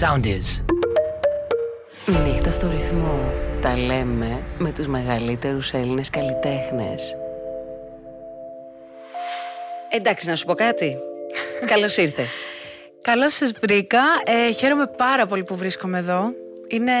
Sound is. Νύχτα στο ρυθμό. Τα λέμε με τους μεγαλύτερους Έλληνες καλλιτέχνες. Εντάξει, να σου πω κάτι. Καλώς ήρθες. Καλώς σας βρήκα. Ε, χαίρομαι πάρα πολύ που βρίσκομαι εδώ. Είναι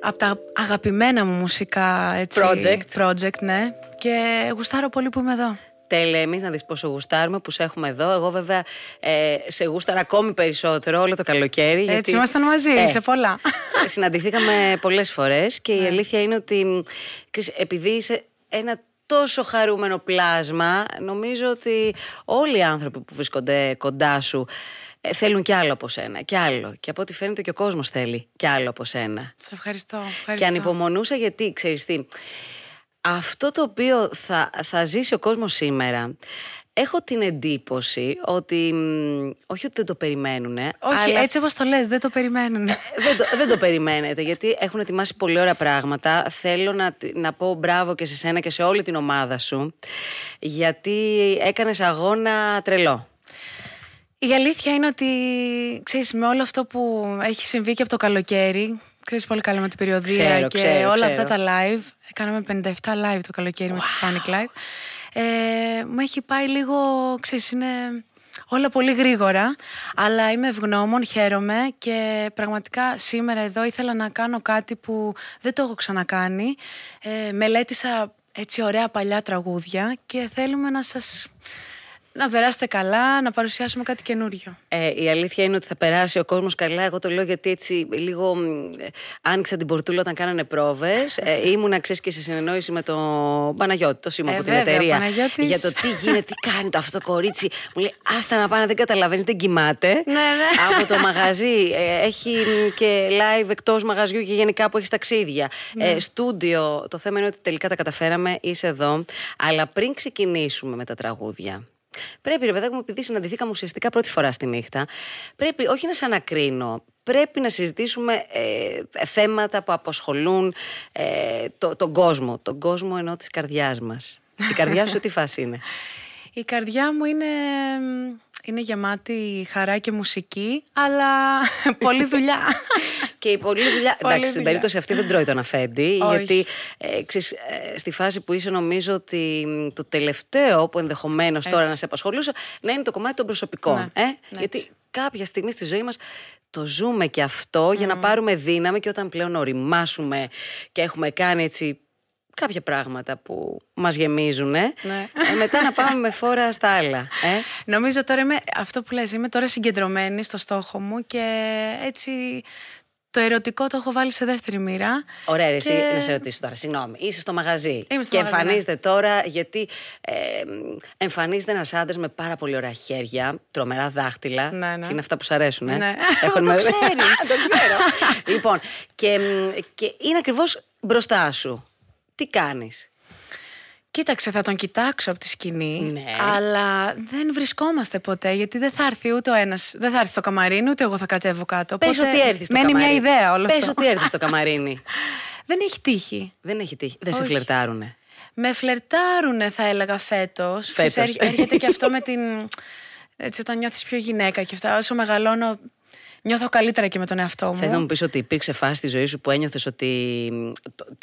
από τα αγαπημένα μου μουσικά έτσι, Project. project, ναι. Και γουστάρω πολύ που είμαι εδώ. Τέλε, εμείς να δεις πόσο γουστάρουμε που σε έχουμε εδώ. Εγώ, βέβαια, ε, σε γούσταρα ακόμη περισσότερο όλο το καλοκαίρι. γιατί, Έτσι ήμασταν μαζί, ε, σε πολλά. Συναντηθήκαμε πολλές φορές και η αλήθεια είναι ότι ξέρεις, επειδή είσαι ένα τόσο χαρούμενο πλάσμα, νομίζω ότι όλοι οι άνθρωποι που βρίσκονται κοντά σου ε, θέλουν κι άλλο από σένα. Κι άλλο. Και από ό,τι φαίνεται και ο κόσμος θέλει κι άλλο από σένα. Σε ευχαριστώ. ευχαριστώ. Και ανυπομονούσα γιατί, ξέρεις τι, αυτό το οποίο θα, θα ζήσει ο κόσμος σήμερα, έχω την εντύπωση ότι, μ, όχι ότι δεν το περιμένουν, Όχι, αλλά έτσι όπως το λες, δεν το περιμένουν. δεν, το, δεν το περιμένετε, γιατί έχουν ετοιμάσει πολύ ωραία πράγματα. Θέλω να, τη- να πω μπράβο και σε σένα και σε όλη την ομάδα σου, γιατί έκανες αγώνα τρελό. Η αλήθεια είναι ότι, ξέρεις, με όλο αυτό που έχει συμβεί και από το καλοκαίρι, ξέρεις πολύ καλά με την περιοδία Ξέρω, και ξέρω, όλα ξέρω. αυτά τα live, κάναμε 57 live το καλοκαίρι με το Panic Live, ε, μου έχει πάει λίγο, ξέρεις, είναι όλα πολύ γρήγορα, αλλά είμαι ευγνώμων, χαίρομαι και πραγματικά σήμερα εδώ ήθελα να κάνω κάτι που δεν το έχω ξανακάνει. Ε, μελέτησα έτσι ωραία παλιά τραγούδια και θέλουμε να σας... Να περάσετε καλά, να παρουσιάσουμε κάτι καινούριο. Ε, η αλήθεια είναι ότι θα περάσει ο κόσμος καλά. Εγώ το λέω γιατί έτσι λίγο μ, ε, άνοιξα την πορτούλα όταν κάνανε πρόβες. Ε, ήμουνα, ξέρεις, και σε συνεννόηση με τον Παναγιώτη, το σήμα Ε, από την βέβαια, ο εταιρεία. Παναγιώτης. Για το τι γίνεται, τι κάνει το αυτό το κορίτσι. Μου λέει, Άστα να πάνε, δεν καταλαβαίνεις, δεν κοιμάται. Ναι, ναι. Από το μαγαζί. Ε, έχει μ, και live εκτός μαγαζιού και γενικά που έχεις ταξίδια. Ναι. Ε, στούντιο. Το θέμα είναι ότι τελικά τα καταφέραμε, είσαι εδώ. Αλλά πριν ξεκινήσουμε με τα τραγούδια. Πρέπει, ρε παιδάκι μου, επειδή συναντηθήκαμε ουσιαστικά πρώτη φορά στη νύχτα, πρέπει όχι να σε ανακρίνω, πρέπει να συζητήσουμε ε, θέματα που απασχολούν ε, το, τον κόσμο. Τον κόσμο ενώ της καρδιάς μας. Η καρδιά σου τι φάση είναι; Η καρδιά μου είναι, είναι γεμάτη χαρά και μουσική, αλλά πολλή δουλειά. Και η πολλή δουλειά. Πολλή εντάξει, στην δουλειά. περίπτωση αυτή δεν τρώει τον αφέντη. Όχι. γιατί ε, ξέρεις, ε, στη φάση που είσαι, νομίζω ότι μ, το τελευταίο που ενδεχομένως τώρα Έτσι. να σε απασχολούσε να είναι το κομμάτι των προσωπικών. Ναι, ε; ναι, γιατί έτσι. κάποια στιγμή στη ζωή μας το ζούμε και αυτό για να πάρουμε δύναμη και όταν πλέον οριμάσουμε και έχουμε κάνει έτσι κάποια πράγματα που μας γεμίζουν, ε, Ναι. ε, μετά να πάμε με φόρα στα άλλα. Ε. Νομίζω τώρα είμαι, αυτό που λες, είμαι τώρα συγκεντρωμένη στο στόχο μου και έτσι το ερωτικό το έχω βάλει σε δεύτερη μοίρα. Ωραία, ρε, εσύ, Και- να σε ρωτήσω τώρα. Συγγνώμη, είσαι στο μαγαζί. Είμαι στο και μαγαζί, ναι. εμφανίζεται τώρα γιατί ε, εμφανίζεται ένας άντρας με πάρα πολύ ωραία χέρια, τρομερά δάχτυλα. Ναι, ναι. Και είναι αυτά που σου αρέσουν. Ε. Ναι. Έχουν Το με- ξέρεις. το ξέρω. λοιπόν, και, μ, και είναι ακριβώς μπροστά σου. Τι κάνεις; Κοίταξε, θα τον κοιτάξω από τη σκηνή, Ναι. αλλά δεν βρισκόμαστε ποτέ, γιατί δεν θα έρθει ούτε ο ένας, δεν θα έρθει στο καμαρίνι, ούτε εγώ θα κατέβω κάτω. Πες Οπότε ότι έρθεις στο Μένει καμαρίνι. μια ιδέα όλο Πες αυτό. ότι έρθεις στο καμαρίνι. Δεν έχει τύχει. Δεν έχει τύχει. Δεν σε Όχι. φλερτάρουνε. Με φλερτάρουνε, θα έλεγα φέτος. Φέτος. Έρχεται και αυτό με την. Έτσι, όταν νιώθεις πιο γυναίκα και αυτά. Όσο μεγαλώνω, νιώθω καλύτερα και με τον εαυτό μου. Θες να μου πεις ότι υπήρξε φάση στη ζωή σου που ένιωθες ότι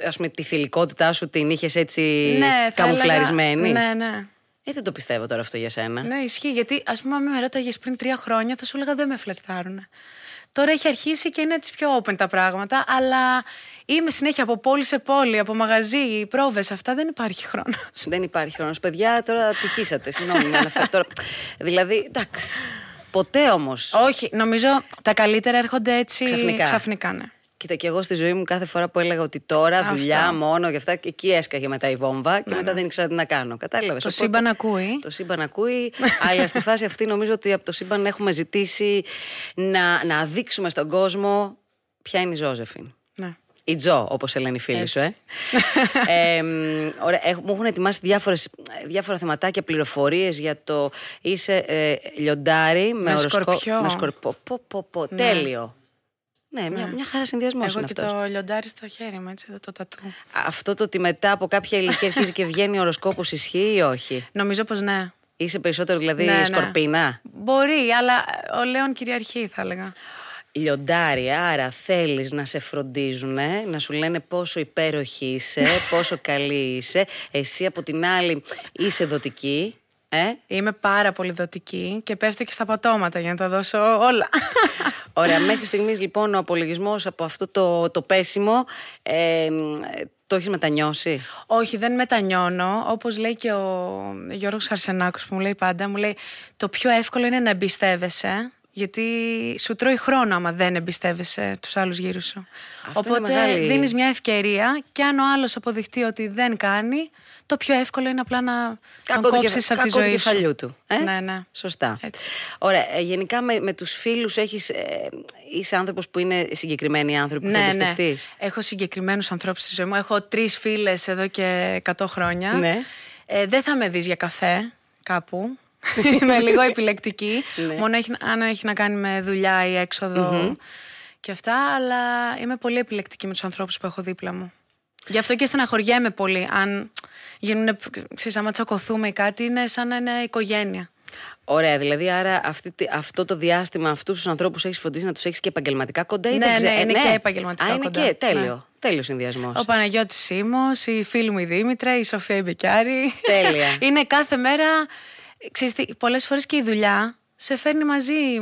ας πούμε, τη θηλυκότητά σου την είχες έτσι ναι, θα καμουφλαρισμένη; έλεγα- Ναι, ναι. Ε, δεν το πιστεύω τώρα αυτό για σένα. Ναι, ισχύει. Γιατί, ας πούμε, αν με ρώταγες πριν τρία χρόνια, θα σου έλεγα δεν με φλερτάρουνε. Τώρα έχει αρχίσει και είναι έτσι πιο open τα πράγματα, αλλά είμαι συνέχεια από πόλη σε πόλη, από μαγαζί, πρόβες, αυτά δεν υπάρχει χρόνος. Δεν υπάρχει χρόνος. Παιδιά, τώρα τυχήσατε. Συγγνώμη, με αναφέρω τώρα. Δηλαδή, εντάξει. Ποτέ όμως. Όχι, νομίζω τα καλύτερα έρχονται έτσι Ξαφνικά. ξαφνικά ναι. Κοίτα, και εγώ στη ζωή μου κάθε φορά που έλεγα ότι τώρα Αυτό. δουλειά μόνο και αυτά, και εκεί έσκαγε μετά η βόμβα και μετά δεν ήξερα τι να κάνω. Κατάλαβες. Το σύμπαν ακούει. Το σύμπαν ακούει, αλλά στη φάση αυτή νομίζω ότι από το σύμπαν έχουμε ζητήσει να, να δείξουμε στον κόσμο ποια είναι η Ζώζεφιν. Ναι. Η Τζο, όπως σε λένε οι φίλοι σου, ε. Έτσι. ε μ, ωραία, έχ- μου έχουν ετοιμάσει διάφορες, διάφορα θεματάκια, πληροφορίες για το είσαι ε, λιοντάρι με, Με οροσκό- σκορπιό. Με σκορπό. Πω, πω, πω, Τέλειο. Ναι, μια, μια χαρά συνδυασμός Εγώ είναι και αυτός. το λιοντάρι στο χέρι μου, έτσι, εδώ το τατού. Αυτό το ότι μετά από κάποια ηλικία αρχίζει και βγαίνει ο οροσκόπος ισχύει ή όχι; Νομίζω πως ναι. Είσαι περισσότερο δηλαδή Ναι, ναι. σκορπίνα; Μπορεί, αλλά ο Λέων κυριαρχεί, θα έλεγα. Λιοντάρι, άρα θέλεις να σε φροντίζουν, να σου λένε πόσο υπέροχη είσαι, πόσο καλή είσαι. Εσύ από την άλλη είσαι δοτική. Ε; Είμαι πάρα πολύ δοτική και πέφτω και στα πατώματα για να τα δώσω όλα. Ωραία, μέχρι στιγμής λοιπόν ο απολογισμός από αυτό το, το πέσιμο ε, το έχεις μετανιώσει; Όχι, δεν μετανιώνω. Όπως λέει και ο Γιώργος Αρσενάκο που μου λέει πάντα, μου λέει το πιο εύκολο είναι να εμπιστεύεσαι. Γιατί σου τρώει χρόνο άμα δεν εμπιστεύεσαι τους άλλους γύρω σου. Αυτό είναι Οπότε μεγάλη- δίνεις μια ευκαιρία και αν ο άλλος αποδειχτεί ότι δεν κάνει, το πιο εύκολο είναι απλά να τον Κακό του κόψεις κεφα- από τη κακό του ζωή σου. κεφαλιού του. Ε; Ναι, ναι. Σωστά. Έτσι. Ωραία. ε, Γενικά με, με τους φίλους έχεις, ε, είσαι άνθρωπος που είναι συγκεκριμένοι άνθρωποι που θα Ναι, ναι. εμπιστευτείς. Έχω συγκεκριμένους ανθρώπους στη ζωή μου. Έχω τρεις φίλες εδώ και 100 χρόνια. Ναι. Ε, δεν θα με δεις για καφέ κάπου. Είμαι λίγο επιλεκτική. Ναι. Μόνο έχει, αν έχει να κάνει με δουλειά ή εξοδο και αυτά. Αλλά είμαι πολύ επιλεκτική με τους ανθρώπους που έχω δίπλα μου. Γι' αυτό και στεναχωριέμαι πολύ. Αν γίνουν, ξέρεις, άμα τσακωθούμε ή κάτι, είναι σαν να είναι οικογένεια. Ωραία, δηλαδή άρα αυτή, τη- αυτό το διάστημα αυτούς τους ανθρώπους έχεις φροντίσει να τους έχεις και επαγγελματικά κοντά ή Ναι, δεν ξέρω. ναι, είναι και επαγγελματικά Α, είναι κοντά. και τέλειο. Ναι. Τέλειο συνδυασμός. Ο Παναγιώτης Σίμος, η φίλη μου η Δήμητρα, η Σοφία Μπεκιάρη. Τέλεια. είναι κάθε μέρα. Ξέρεις τι, πολλές φορές και η δουλειά σε φέρνει μαζί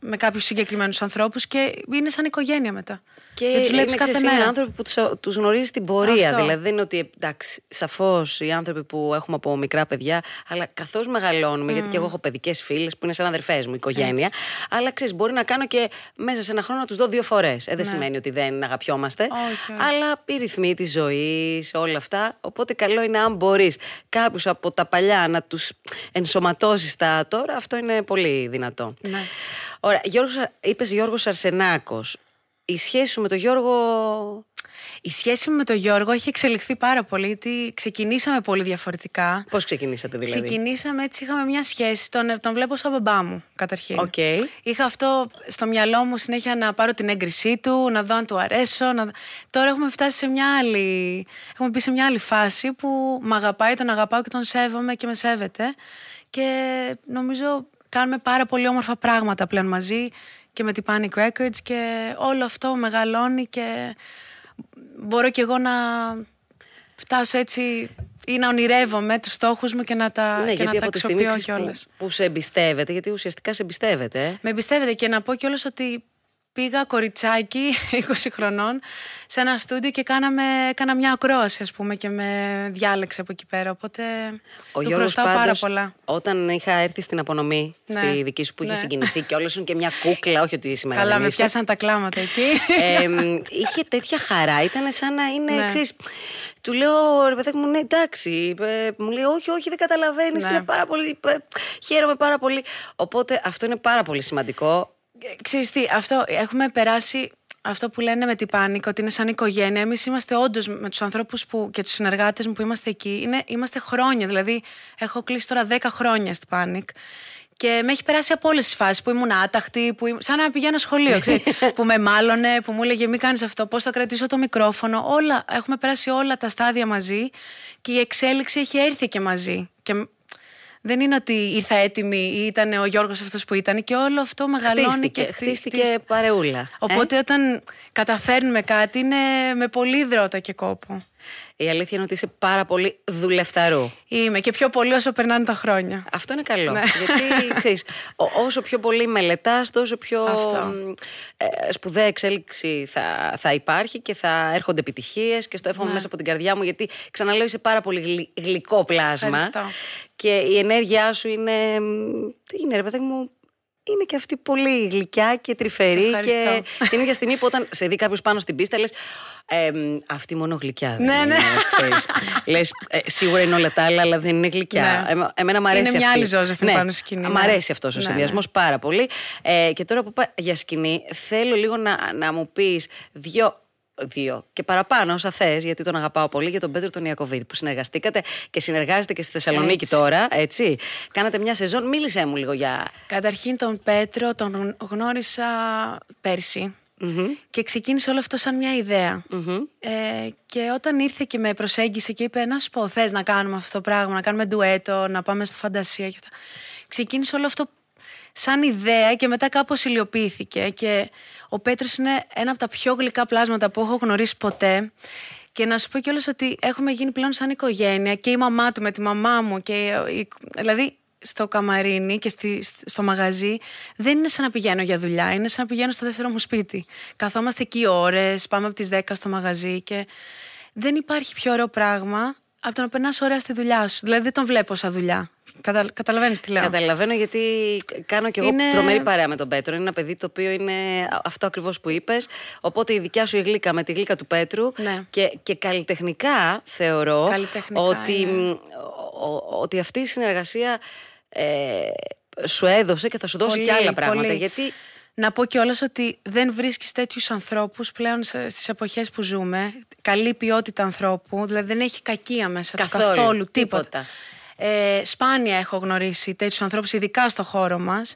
με κάποιους συγκεκριμένους ανθρώπους και είναι σαν οικογένεια μετά. Και τους είναι, βλέπεις κάθε ξέρεις, είναι μέρα. άνθρωποι που τους, τους γνωρίζεις στην πορεία. Αυτό. Δηλαδή δεν είναι ότι εντάξει, σαφώς οι άνθρωποι που έχουμε από μικρά παιδιά, αλλά καθώς μεγαλώνουμε, γιατί και εγώ έχω παιδικές φίλες που είναι σαν αδερφές μου, οικογένεια. Αλλά ξέρεις, μπορεί να κάνω και μέσα σε ένα χρόνο να τους δω δύο φορές. Ε, δεν σημαίνει ότι δεν αγαπιόμαστε. Ναι. Όχι, όχι. Αλλά οι ρυθμοί της ζωής, όλα αυτά. Οπότε καλό είναι αν μπορείς κάποιους από τα παλιά να τους ενσωματώσεις στα τώρα, αυτό είναι πολύ δυνατό. Ναι. Ωραία, Γιώργος, είπες Γιώργος Αρσενάκος. Η σχέση σου με τον Γιώργο. Η σχέση μου με τον Γιώργο έχει εξελιχθεί πάρα πολύ, γιατί ξεκινήσαμε πολύ διαφορετικά. Πώς ξεκινήσατε δηλαδή; Ξεκινήσαμε έτσι, είχαμε μια σχέση. Τον, τον βλέπω σαν μπαμπά μου, καταρχήν. Οκ. Είχα αυτό στο μυαλό μου συνέχεια να πάρω την έγκρισή του, να δω αν του αρέσω. Να... Τώρα έχουμε φτάσει σε μια άλλη. Έχουμε μπει σε μια άλλη φάση που με αγαπάει, τον αγαπάω και τον σέβομαι και με σέβεται. Και νομίζω κάνουμε πάρα πολύ όμορφα πράγματα πλέον μαζί και με την Panic Records και όλο αυτό μεγαλώνει και μπορώ κι εγώ να φτάσω έτσι ή να ονειρεύομαι τους στόχους μου και να τα, Ναι, και γιατί να τα από τη στιγμή αξιοποιώ ξέρεις, κιόλας. που, που σε εμπιστεύεται, γιατί ουσιαστικά σε εμπιστεύεται. ε. Με εμπιστεύεται και να πω κιόλας ότι πήγα κοριτσάκι 20 χρονών σε ένα στούντιο και κάναμε, έκανα μια ακρόαση ας πούμε και με διάλεξε από εκεί πέρα οπότε Ο του Γιώργος χρωστάω πάρα πάντως, πολλά. όταν είχα έρθει στην απονομή, Ναι. στη δική σου που είχε Ναι. συγκινηθεί και όλες και μια κούκλα, όχι ότι σήμερα Καλά δεν με είσαι. πιάσαν τα κλάματα εκεί. Ε, μ, είχε τέτοια χαρά, ήταν σαν να είναι, Ναι. ξέρεις, του λέω, ρε παιδάκι μου, ναι, εντάξει. ε, μου λέει, όχι, όχι, δεν καταλαβαίνεις. Ναι. Είναι πάρα πολύ. ε, χαίρομαι πάρα πολύ. Οπότε αυτό είναι πάρα πολύ σημαντικό. Ε, Ξέρεις τι, αυτό έχουμε περάσει αυτό που λένε με την πάνικο, ότι είναι σαν οικογένεια. Εμείς είμαστε όντως με τους ανθρώπους και τους συνεργάτες μου που είμαστε εκεί, είναι, είμαστε χρόνια. Δηλαδή, έχω κλείσει τώρα 10 χρόνια στην πάνικ. Και με έχει περάσει από όλες τις φάσεις που ήμουν άταχτη, που ήμουν, σαν να πηγαίνω σχολείο. ξέρεις, που με μάλωνε, που μου έλεγε Μην κάνεις αυτό, πώς θα κρατήσω το μικρόφωνο. Όλα, έχουμε περάσει όλα τα στάδια μαζί και η εξέλιξη έχει έρθει και μαζί. Και δεν είναι ότι ήρθα έτοιμη ή ήταν ο Γιώργος αυτός που ήταν και όλο αυτό μεγαλώνει Χτίστηκε, και χτί- χτίστηκε χτίστηκε. παρεούλα. ε; Οπότε όταν καταφέρνουμε κάτι είναι με πολύ δρότα και κόπο. Η αλήθεια είναι ότι είσαι πάρα πολύ δουλευταρού. Είμαι και πιο πολύ όσο περνάνε τα χρόνια. Αυτό είναι καλό. Ναι. Γιατί ξέρεις, ο- όσο πιο πολύ μελετάς, τόσο πιο Αυτό. μ, ε, σπουδαία εξέλιξη θα, θα υπάρχει και θα έρχονται επιτυχίες και στο εύχομαι Ναι. μέσα από την καρδιά μου. Γιατί ξαναλέω, είσαι πάρα πολύ γλυ- γλυκό πλάσμα. Ευχαριστώ. Και η ενέργειά σου είναι. μ, Τι είναι, ρε παιδί μου. Είναι και αυτή πολύ γλυκιά και Σε τρυφερή. ευχαριστώ. Και την ίδια στιγμή που όταν σε δει κάποιος πάνω στην πίστα, λες. αυτή μόνο γλυκιά. δεν Ναι, είναι, ναι. ξέρεις. Λες, ε, σίγουρα είναι όλα τα άλλα, αλλά δεν είναι γλυκιά. Ναι. Εμα- εμένα μου αρέσει Είναι μια αυτή. άλλη Ζώζεφιν πάνω στη σκηνή, Μ' ναι. αρέσει αυτός ο Ναι, συνδυασμός πάρα πολύ. Ε, και τώρα που είπα για σκηνή, θέλω λίγο να, να μου πεις δύο. Δύο και παραπάνω όσα θες, γιατί τον αγαπάω πολύ, για τον Πέτρο τον Ιακοβίδη που συνεργαστήκατε και συνεργάζεστε και στη Θεσσαλονίκη Έτσι. τώρα, έτσι. Κάνατε μια σεζόν, μίλησέ μου λίγο για. Καταρχήν τον Πέτρο τον γνώρισα πέρσι. και ξεκίνησε όλο αυτό σαν μια ιδεα Ε, και όταν ήρθε και με προσέγγισε και είπε να σου πω θες να κάνουμε αυτό το πράγμα, να κάνουμε ντουέτο, να πάμε στο φαντασία και αυτά. Ξεκίνησε όλο αυτό σαν ιδέα και μετά κάπως υλοποιήθηκε και ο Πέτρος είναι ένα από τα πιο γλυκά πλάσματα που έχω γνωρίσει ποτέ και να σου πω κιόλας ότι έχουμε γίνει πλέον σαν οικογένεια και η μαμά του με τη μαμά μου και δηλαδή στο καμαρίνι και στη, στο μαγαζί δεν είναι σαν να πηγαίνω για δουλειά, είναι σαν να πηγαίνω στο δεύτερο μου σπίτι. Καθόμαστε εκεί ώρες, πάμε από τις 10 στο μαγαζί και δεν υπάρχει πιο ωραίο πράγμα από το να περνάς ωραία στη δουλειά σου. Δηλαδή δεν τον βλέπω σαν δουλειά. Κατα... Καταλαβαίνεις τι λέω. Καταλαβαίνω γιατί κάνω κι εγώ είναι... τρομερή παρέα με τον Πέτρο. Είναι ένα παιδί το οποίο είναι αυτό ακριβώς που είπες. Οπότε η δικιά σου η γλύκα με τη γλύκα του Πέτρου. Ναι. Και, και καλλιτεχνικά θεωρώ καλλιτεχνικά ότι, ότι αυτή η συνεργασία ε, σου έδωσε και θα σου δώσει πολύ, και άλλα πράγματα. Πολύ. Γιατί να πω κιόλας ότι δεν βρίσκεις τέτοιους ανθρώπους πλέον στις εποχές που ζούμε. Καλή ποιότητα ανθρώπου, δηλαδή δεν έχει κακία μέσα καθόλου, του καθόλου τίποτα. τίποτα. Ε, σπάνια έχω γνωρίσει τέτοιους ανθρώπους, ειδικά στο χώρο μας.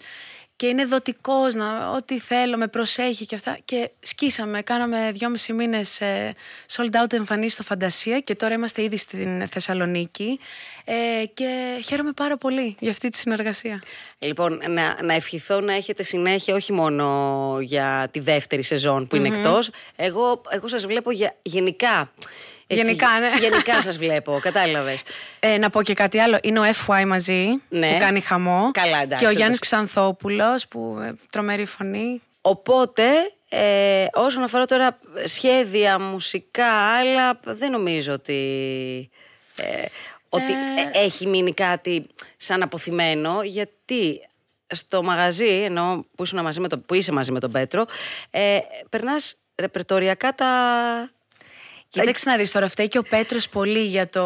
Και είναι δοτικός να ό,τι θέλω, με προσέχει και αυτά. Και σκίσαμε, κάναμε δυόμισι μήνες ε, sold out εμφανίσεις στο Φαντασία και τώρα είμαστε ήδη στην Θεσσαλονίκη. Ε, και χαίρομαι πάρα πολύ για αυτή τη συνεργασία. Λοιπόν, να, να ευχηθώ να έχετε συνέχεια όχι μόνο για τη δεύτερη σεζόν που είναι mm-hmm. εκτός. Εγώ, εγώ σας βλέπω για, γενικά έτσι, γενικά, ναι. Γενικά σας βλέπω, κατάλαβες. Ε, να πω και κάτι άλλο. Είναι ο FY μαζί ναι. που κάνει χαμό. Καλά, εντάξει. Και ο Γιάννης Ξανθόπουλος που ε, τρομερή φωνή. Οπότε, ε, όσον αφορά τώρα σχέδια, μουσικά, άλλα, δεν νομίζω ότι. Ε, ότι ε. έχει μείνει κάτι σαν αποθυμένο, γιατί στο μαγαζί, ενώ που, μαζί με το, που είσαι μαζί με τον Πέτρο, ε, περνάς ρεπερτοριακά τα, Κοίταξε να δεις τώρα, φταίει και ο Πέτρος πολύ για το.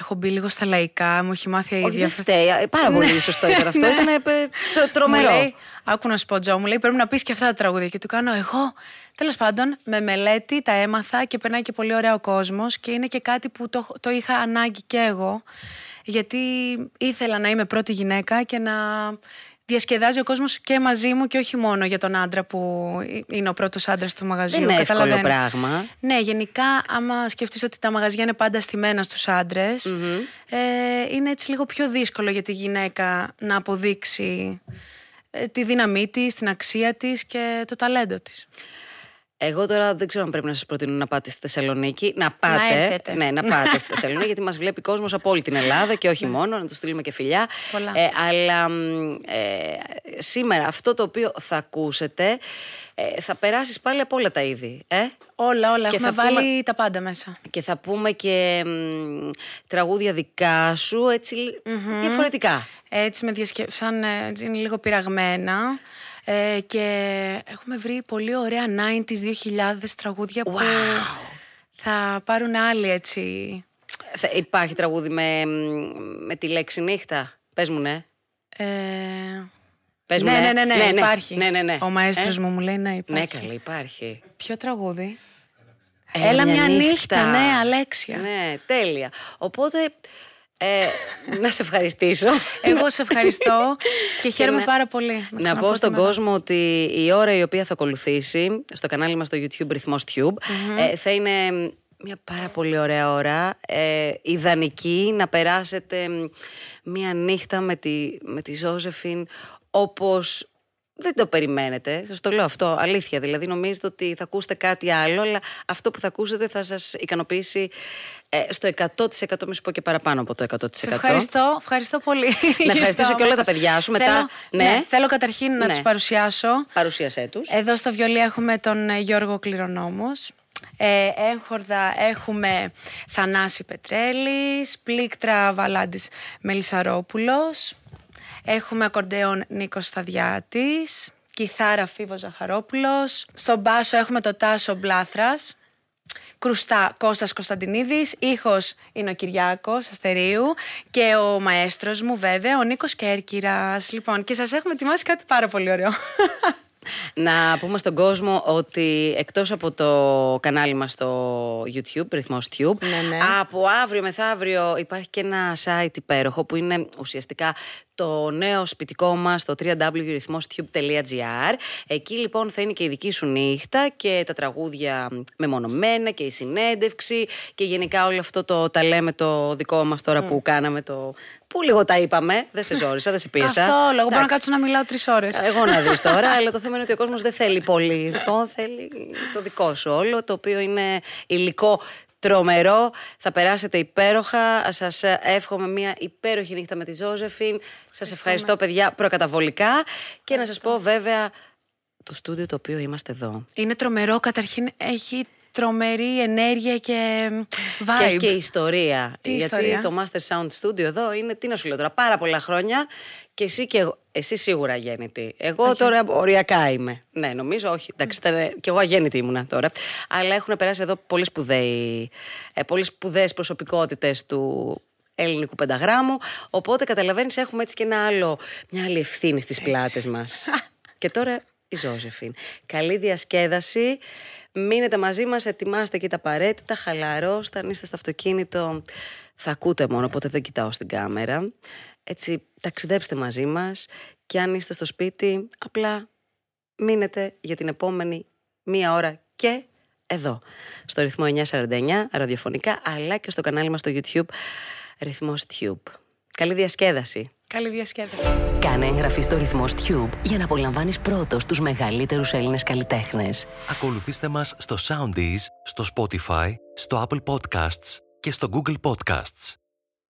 Έχω μπει λίγο στα λαϊκά, μου έχει μάθει η ίδια. Δεν φταίει. Ε, πάρα πολύ ναι. σωστό ήταν αυτό. Ήταν ε, τρομερό. Μου άκου να σου πω, Τζο, μου λέει πρέπει να πεις και αυτά τα τραγούδια. Και του κάνω εγώ. Τέλος πάντων, με μελέτη τα έμαθα και περνάει και πολύ ωραίο ο κόσμος και είναι και κάτι που το, το είχα ανάγκη και εγώ. Γιατί ήθελα να είμαι πρώτη γυναίκα και να διασκεδάζει ο κόσμος και μαζί μου και όχι μόνο για τον άντρα που είναι ο πρώτος άντρας του μαγαζιού. Δεν είναι εύκολο πράγμα. Ναι, γενικά, άμα σκεφτείς ότι τα μαγαζιά είναι πάντα στημένα στους άντρες, ε, είναι έτσι λίγο πιο δύσκολο για τη γυναίκα να αποδείξει ε, τη δύναμή της, την αξία της και το ταλέντο της. Εγώ τώρα δεν ξέρω αν πρέπει να σας προτείνω να πάτε στη Θεσσαλονίκη. Να πάτε. Να ναι, να πάτε στη Θεσσαλονίκη, γιατί μας βλέπει κόσμος από όλη την Ελλάδα και όχι ναι. μόνο, να τους στείλουμε και φιλιά. Ε, αλλά ε, σήμερα αυτό το οποίο θα ακούσετε ε, θα περάσεις πάλι από όλα τα είδη. Ε; Όλα, όλα. Και Έχουμε θα βάλει πούμε, τα πάντα μέσα. Και θα πούμε και μ, τραγούδια δικά σου, έτσι mm-hmm. διαφορετικά. Έτσι με διασκέψαν, είναι λίγο πειραγμένα. Ε, και έχουμε βρει πολύ ωραία 90s, 2000 τραγούδια που θα πάρουν άλλοι έτσι. Θα υπάρχει τραγούδι με, με τη λέξη νύχτα. Πες μου ναι. Ε... Πες ναι, μου, ναι, ναι, ναι, ναι, υπάρχει. Ναι, ναι, ναι. Ο μαέστρος ε; μου μου λέει ναι υπάρχει. Ναι, καλή, υπάρχει. Ποιο τραγούδι; Έλα, Έλα μια, νύχτα. νύχτα. Ναι, Αλέξια. Ναι, τέλεια. Οπότε ε, να σε ευχαριστήσω. Εγώ σε ευχαριστώ και χαίρομαι πάρα πολύ. Να, πω στον κόσμο ότι η ώρα η οποία θα ακολουθήσει στο κανάλι μας στο YouTube Ρυθμός Tube ε, θα είναι μια πάρα πολύ ωραία ώρα, ε, ιδανική να περάσετε μια νύχτα με τη, με τη Ζώζεφιν όπως δεν το περιμένετε. Σας το λέω αυτό, αλήθεια. Δηλαδή, νομίζετε ότι θα ακούσετε κάτι άλλο, αλλά αυτό που θα ακούσετε θα σας ικανοποιήσει ε, στο 100% μη σου πω και παραπάνω από το 100%. Σε ευχαριστώ, ευχαριστώ πολύ. Να ευχαριστήσω και όλα τα παιδιά σου. Μετά, θέλω, ναι. ναι. θέλω καταρχήν να ναι. τους παρουσιάσω. Παρουσίασέ τους. Εδώ στο βιολί έχουμε τον ε, Γιώργο Κληρονόμος. Ε, έγχορδα έχουμε Θανάση Πετρέλης, Πλήκτρα Βαλάντης Μελισαρόπουλος, έχουμε ακορντέον Νίκος Σταδιάτης, κιθάρα Φίβος Ζαχαρόπουλος, στον μπάσο έχουμε το Τάσο Μπλάθρας, Κρουστά Κώστας Κωνσταντινίδης, ήχος είναι ο Κυριάκος Αστερίου και ο μαέστρος μου βέβαια ο Νίκος Κέρκυρας. Λοιπόν και σας έχουμε ετοιμάσει κάτι πάρα πολύ ωραίο. Να πούμε στον κόσμο ότι εκτός από το κανάλι μας στο YouTube, Ρυθμός Tube, ναι, ναι. από αύριο μεθαύριο υπάρχει και ένα site υπέροχο που είναι ουσιαστικά το νέο σπιτικό μας στο www.rhythmostube.gr. Εκεί λοιπόν θα είναι και η δική σου νύχτα και τα τραγούδια μεμονωμένα και η συνέντευξη και γενικά όλο αυτό το τα λέμε το δικό μας τώρα που κάναμε το. Που λίγο τα είπαμε, δεν σε ζόρισα, δεν σε πίεσα. Καθόλου. Εγώ μπορώ να κάτσω να μιλάω τρεις ώρες. Εγώ να δεις τώρα, αλλά το θέμα είναι ότι ο κόσμος δεν θέλει πολύ αυτό. Θέλει το δικό σου όλο, το οποίο είναι υλικό τρομερό. Θα περάσετε υπέροχα. Σας εύχομαι μια υπέροχη νύχτα με τη Ζώζεφιν. Σας ευχαριστώ, παιδιά, προκαταβολικά. Και να σας πω, βέβαια, το στούντιο το οποίο είμαστε εδώ. Είναι τρομερό. Καταρχήν έχει τρομερή ενέργεια και vibe. Και έχει και ιστορία. Τι γιατί ιστορία; το Master Sound Studio εδώ είναι, τι να σου λέω τώρα, πάρα πολλά χρόνια και εσύ και εγώ. Εσύ σίγουρα αγέννητη. Εγώ τώρα οριακά είμαι. Ναι, νομίζω όχι. Εντάξει, ήταν, και εγώ αγέννητη ήμουνα τώρα. Αλλά έχουν περάσει εδώ πολύ σπουδαίοι, ε, πολύ σπουδαίες προσωπικότητες του ελληνικού πενταγράμμου. Οπότε καταλαβαίνεις έχουμε έτσι και ένα άλλο, μια άλλη ευθύνη στις πλάτες μας. και τώρα η Ζώζεφιν. Καλή διασκέδαση. Μείνετε μαζί μας, ετοιμάστε και τα απαραίτητα, χαλαρώστε, αν είστε στο αυτοκίνητο θα ακούτε μόνο, οπότε δεν κοιτάω στην κάμερα. Έτσι, ταξιδέψτε μαζί μας και αν είστε στο σπίτι, απλά μείνετε για την επόμενη μία ώρα και εδώ, στο ρυθμό 949, ραδιοφωνικά, αλλά και στο κανάλι μας στο YouTube, ρυθμός Tube. Καλή διασκέδαση. Καλή διασκέδαση. Κάνε εγγραφή στο ρυθμός Tube για να απολαμβάνεις πρώτος τους μεγαλύτερους Έλληνες καλλιτέχνες. Ακολουθήστε μας στο Soundees, στο Spotify, στο Apple Podcasts και στο Google Podcasts.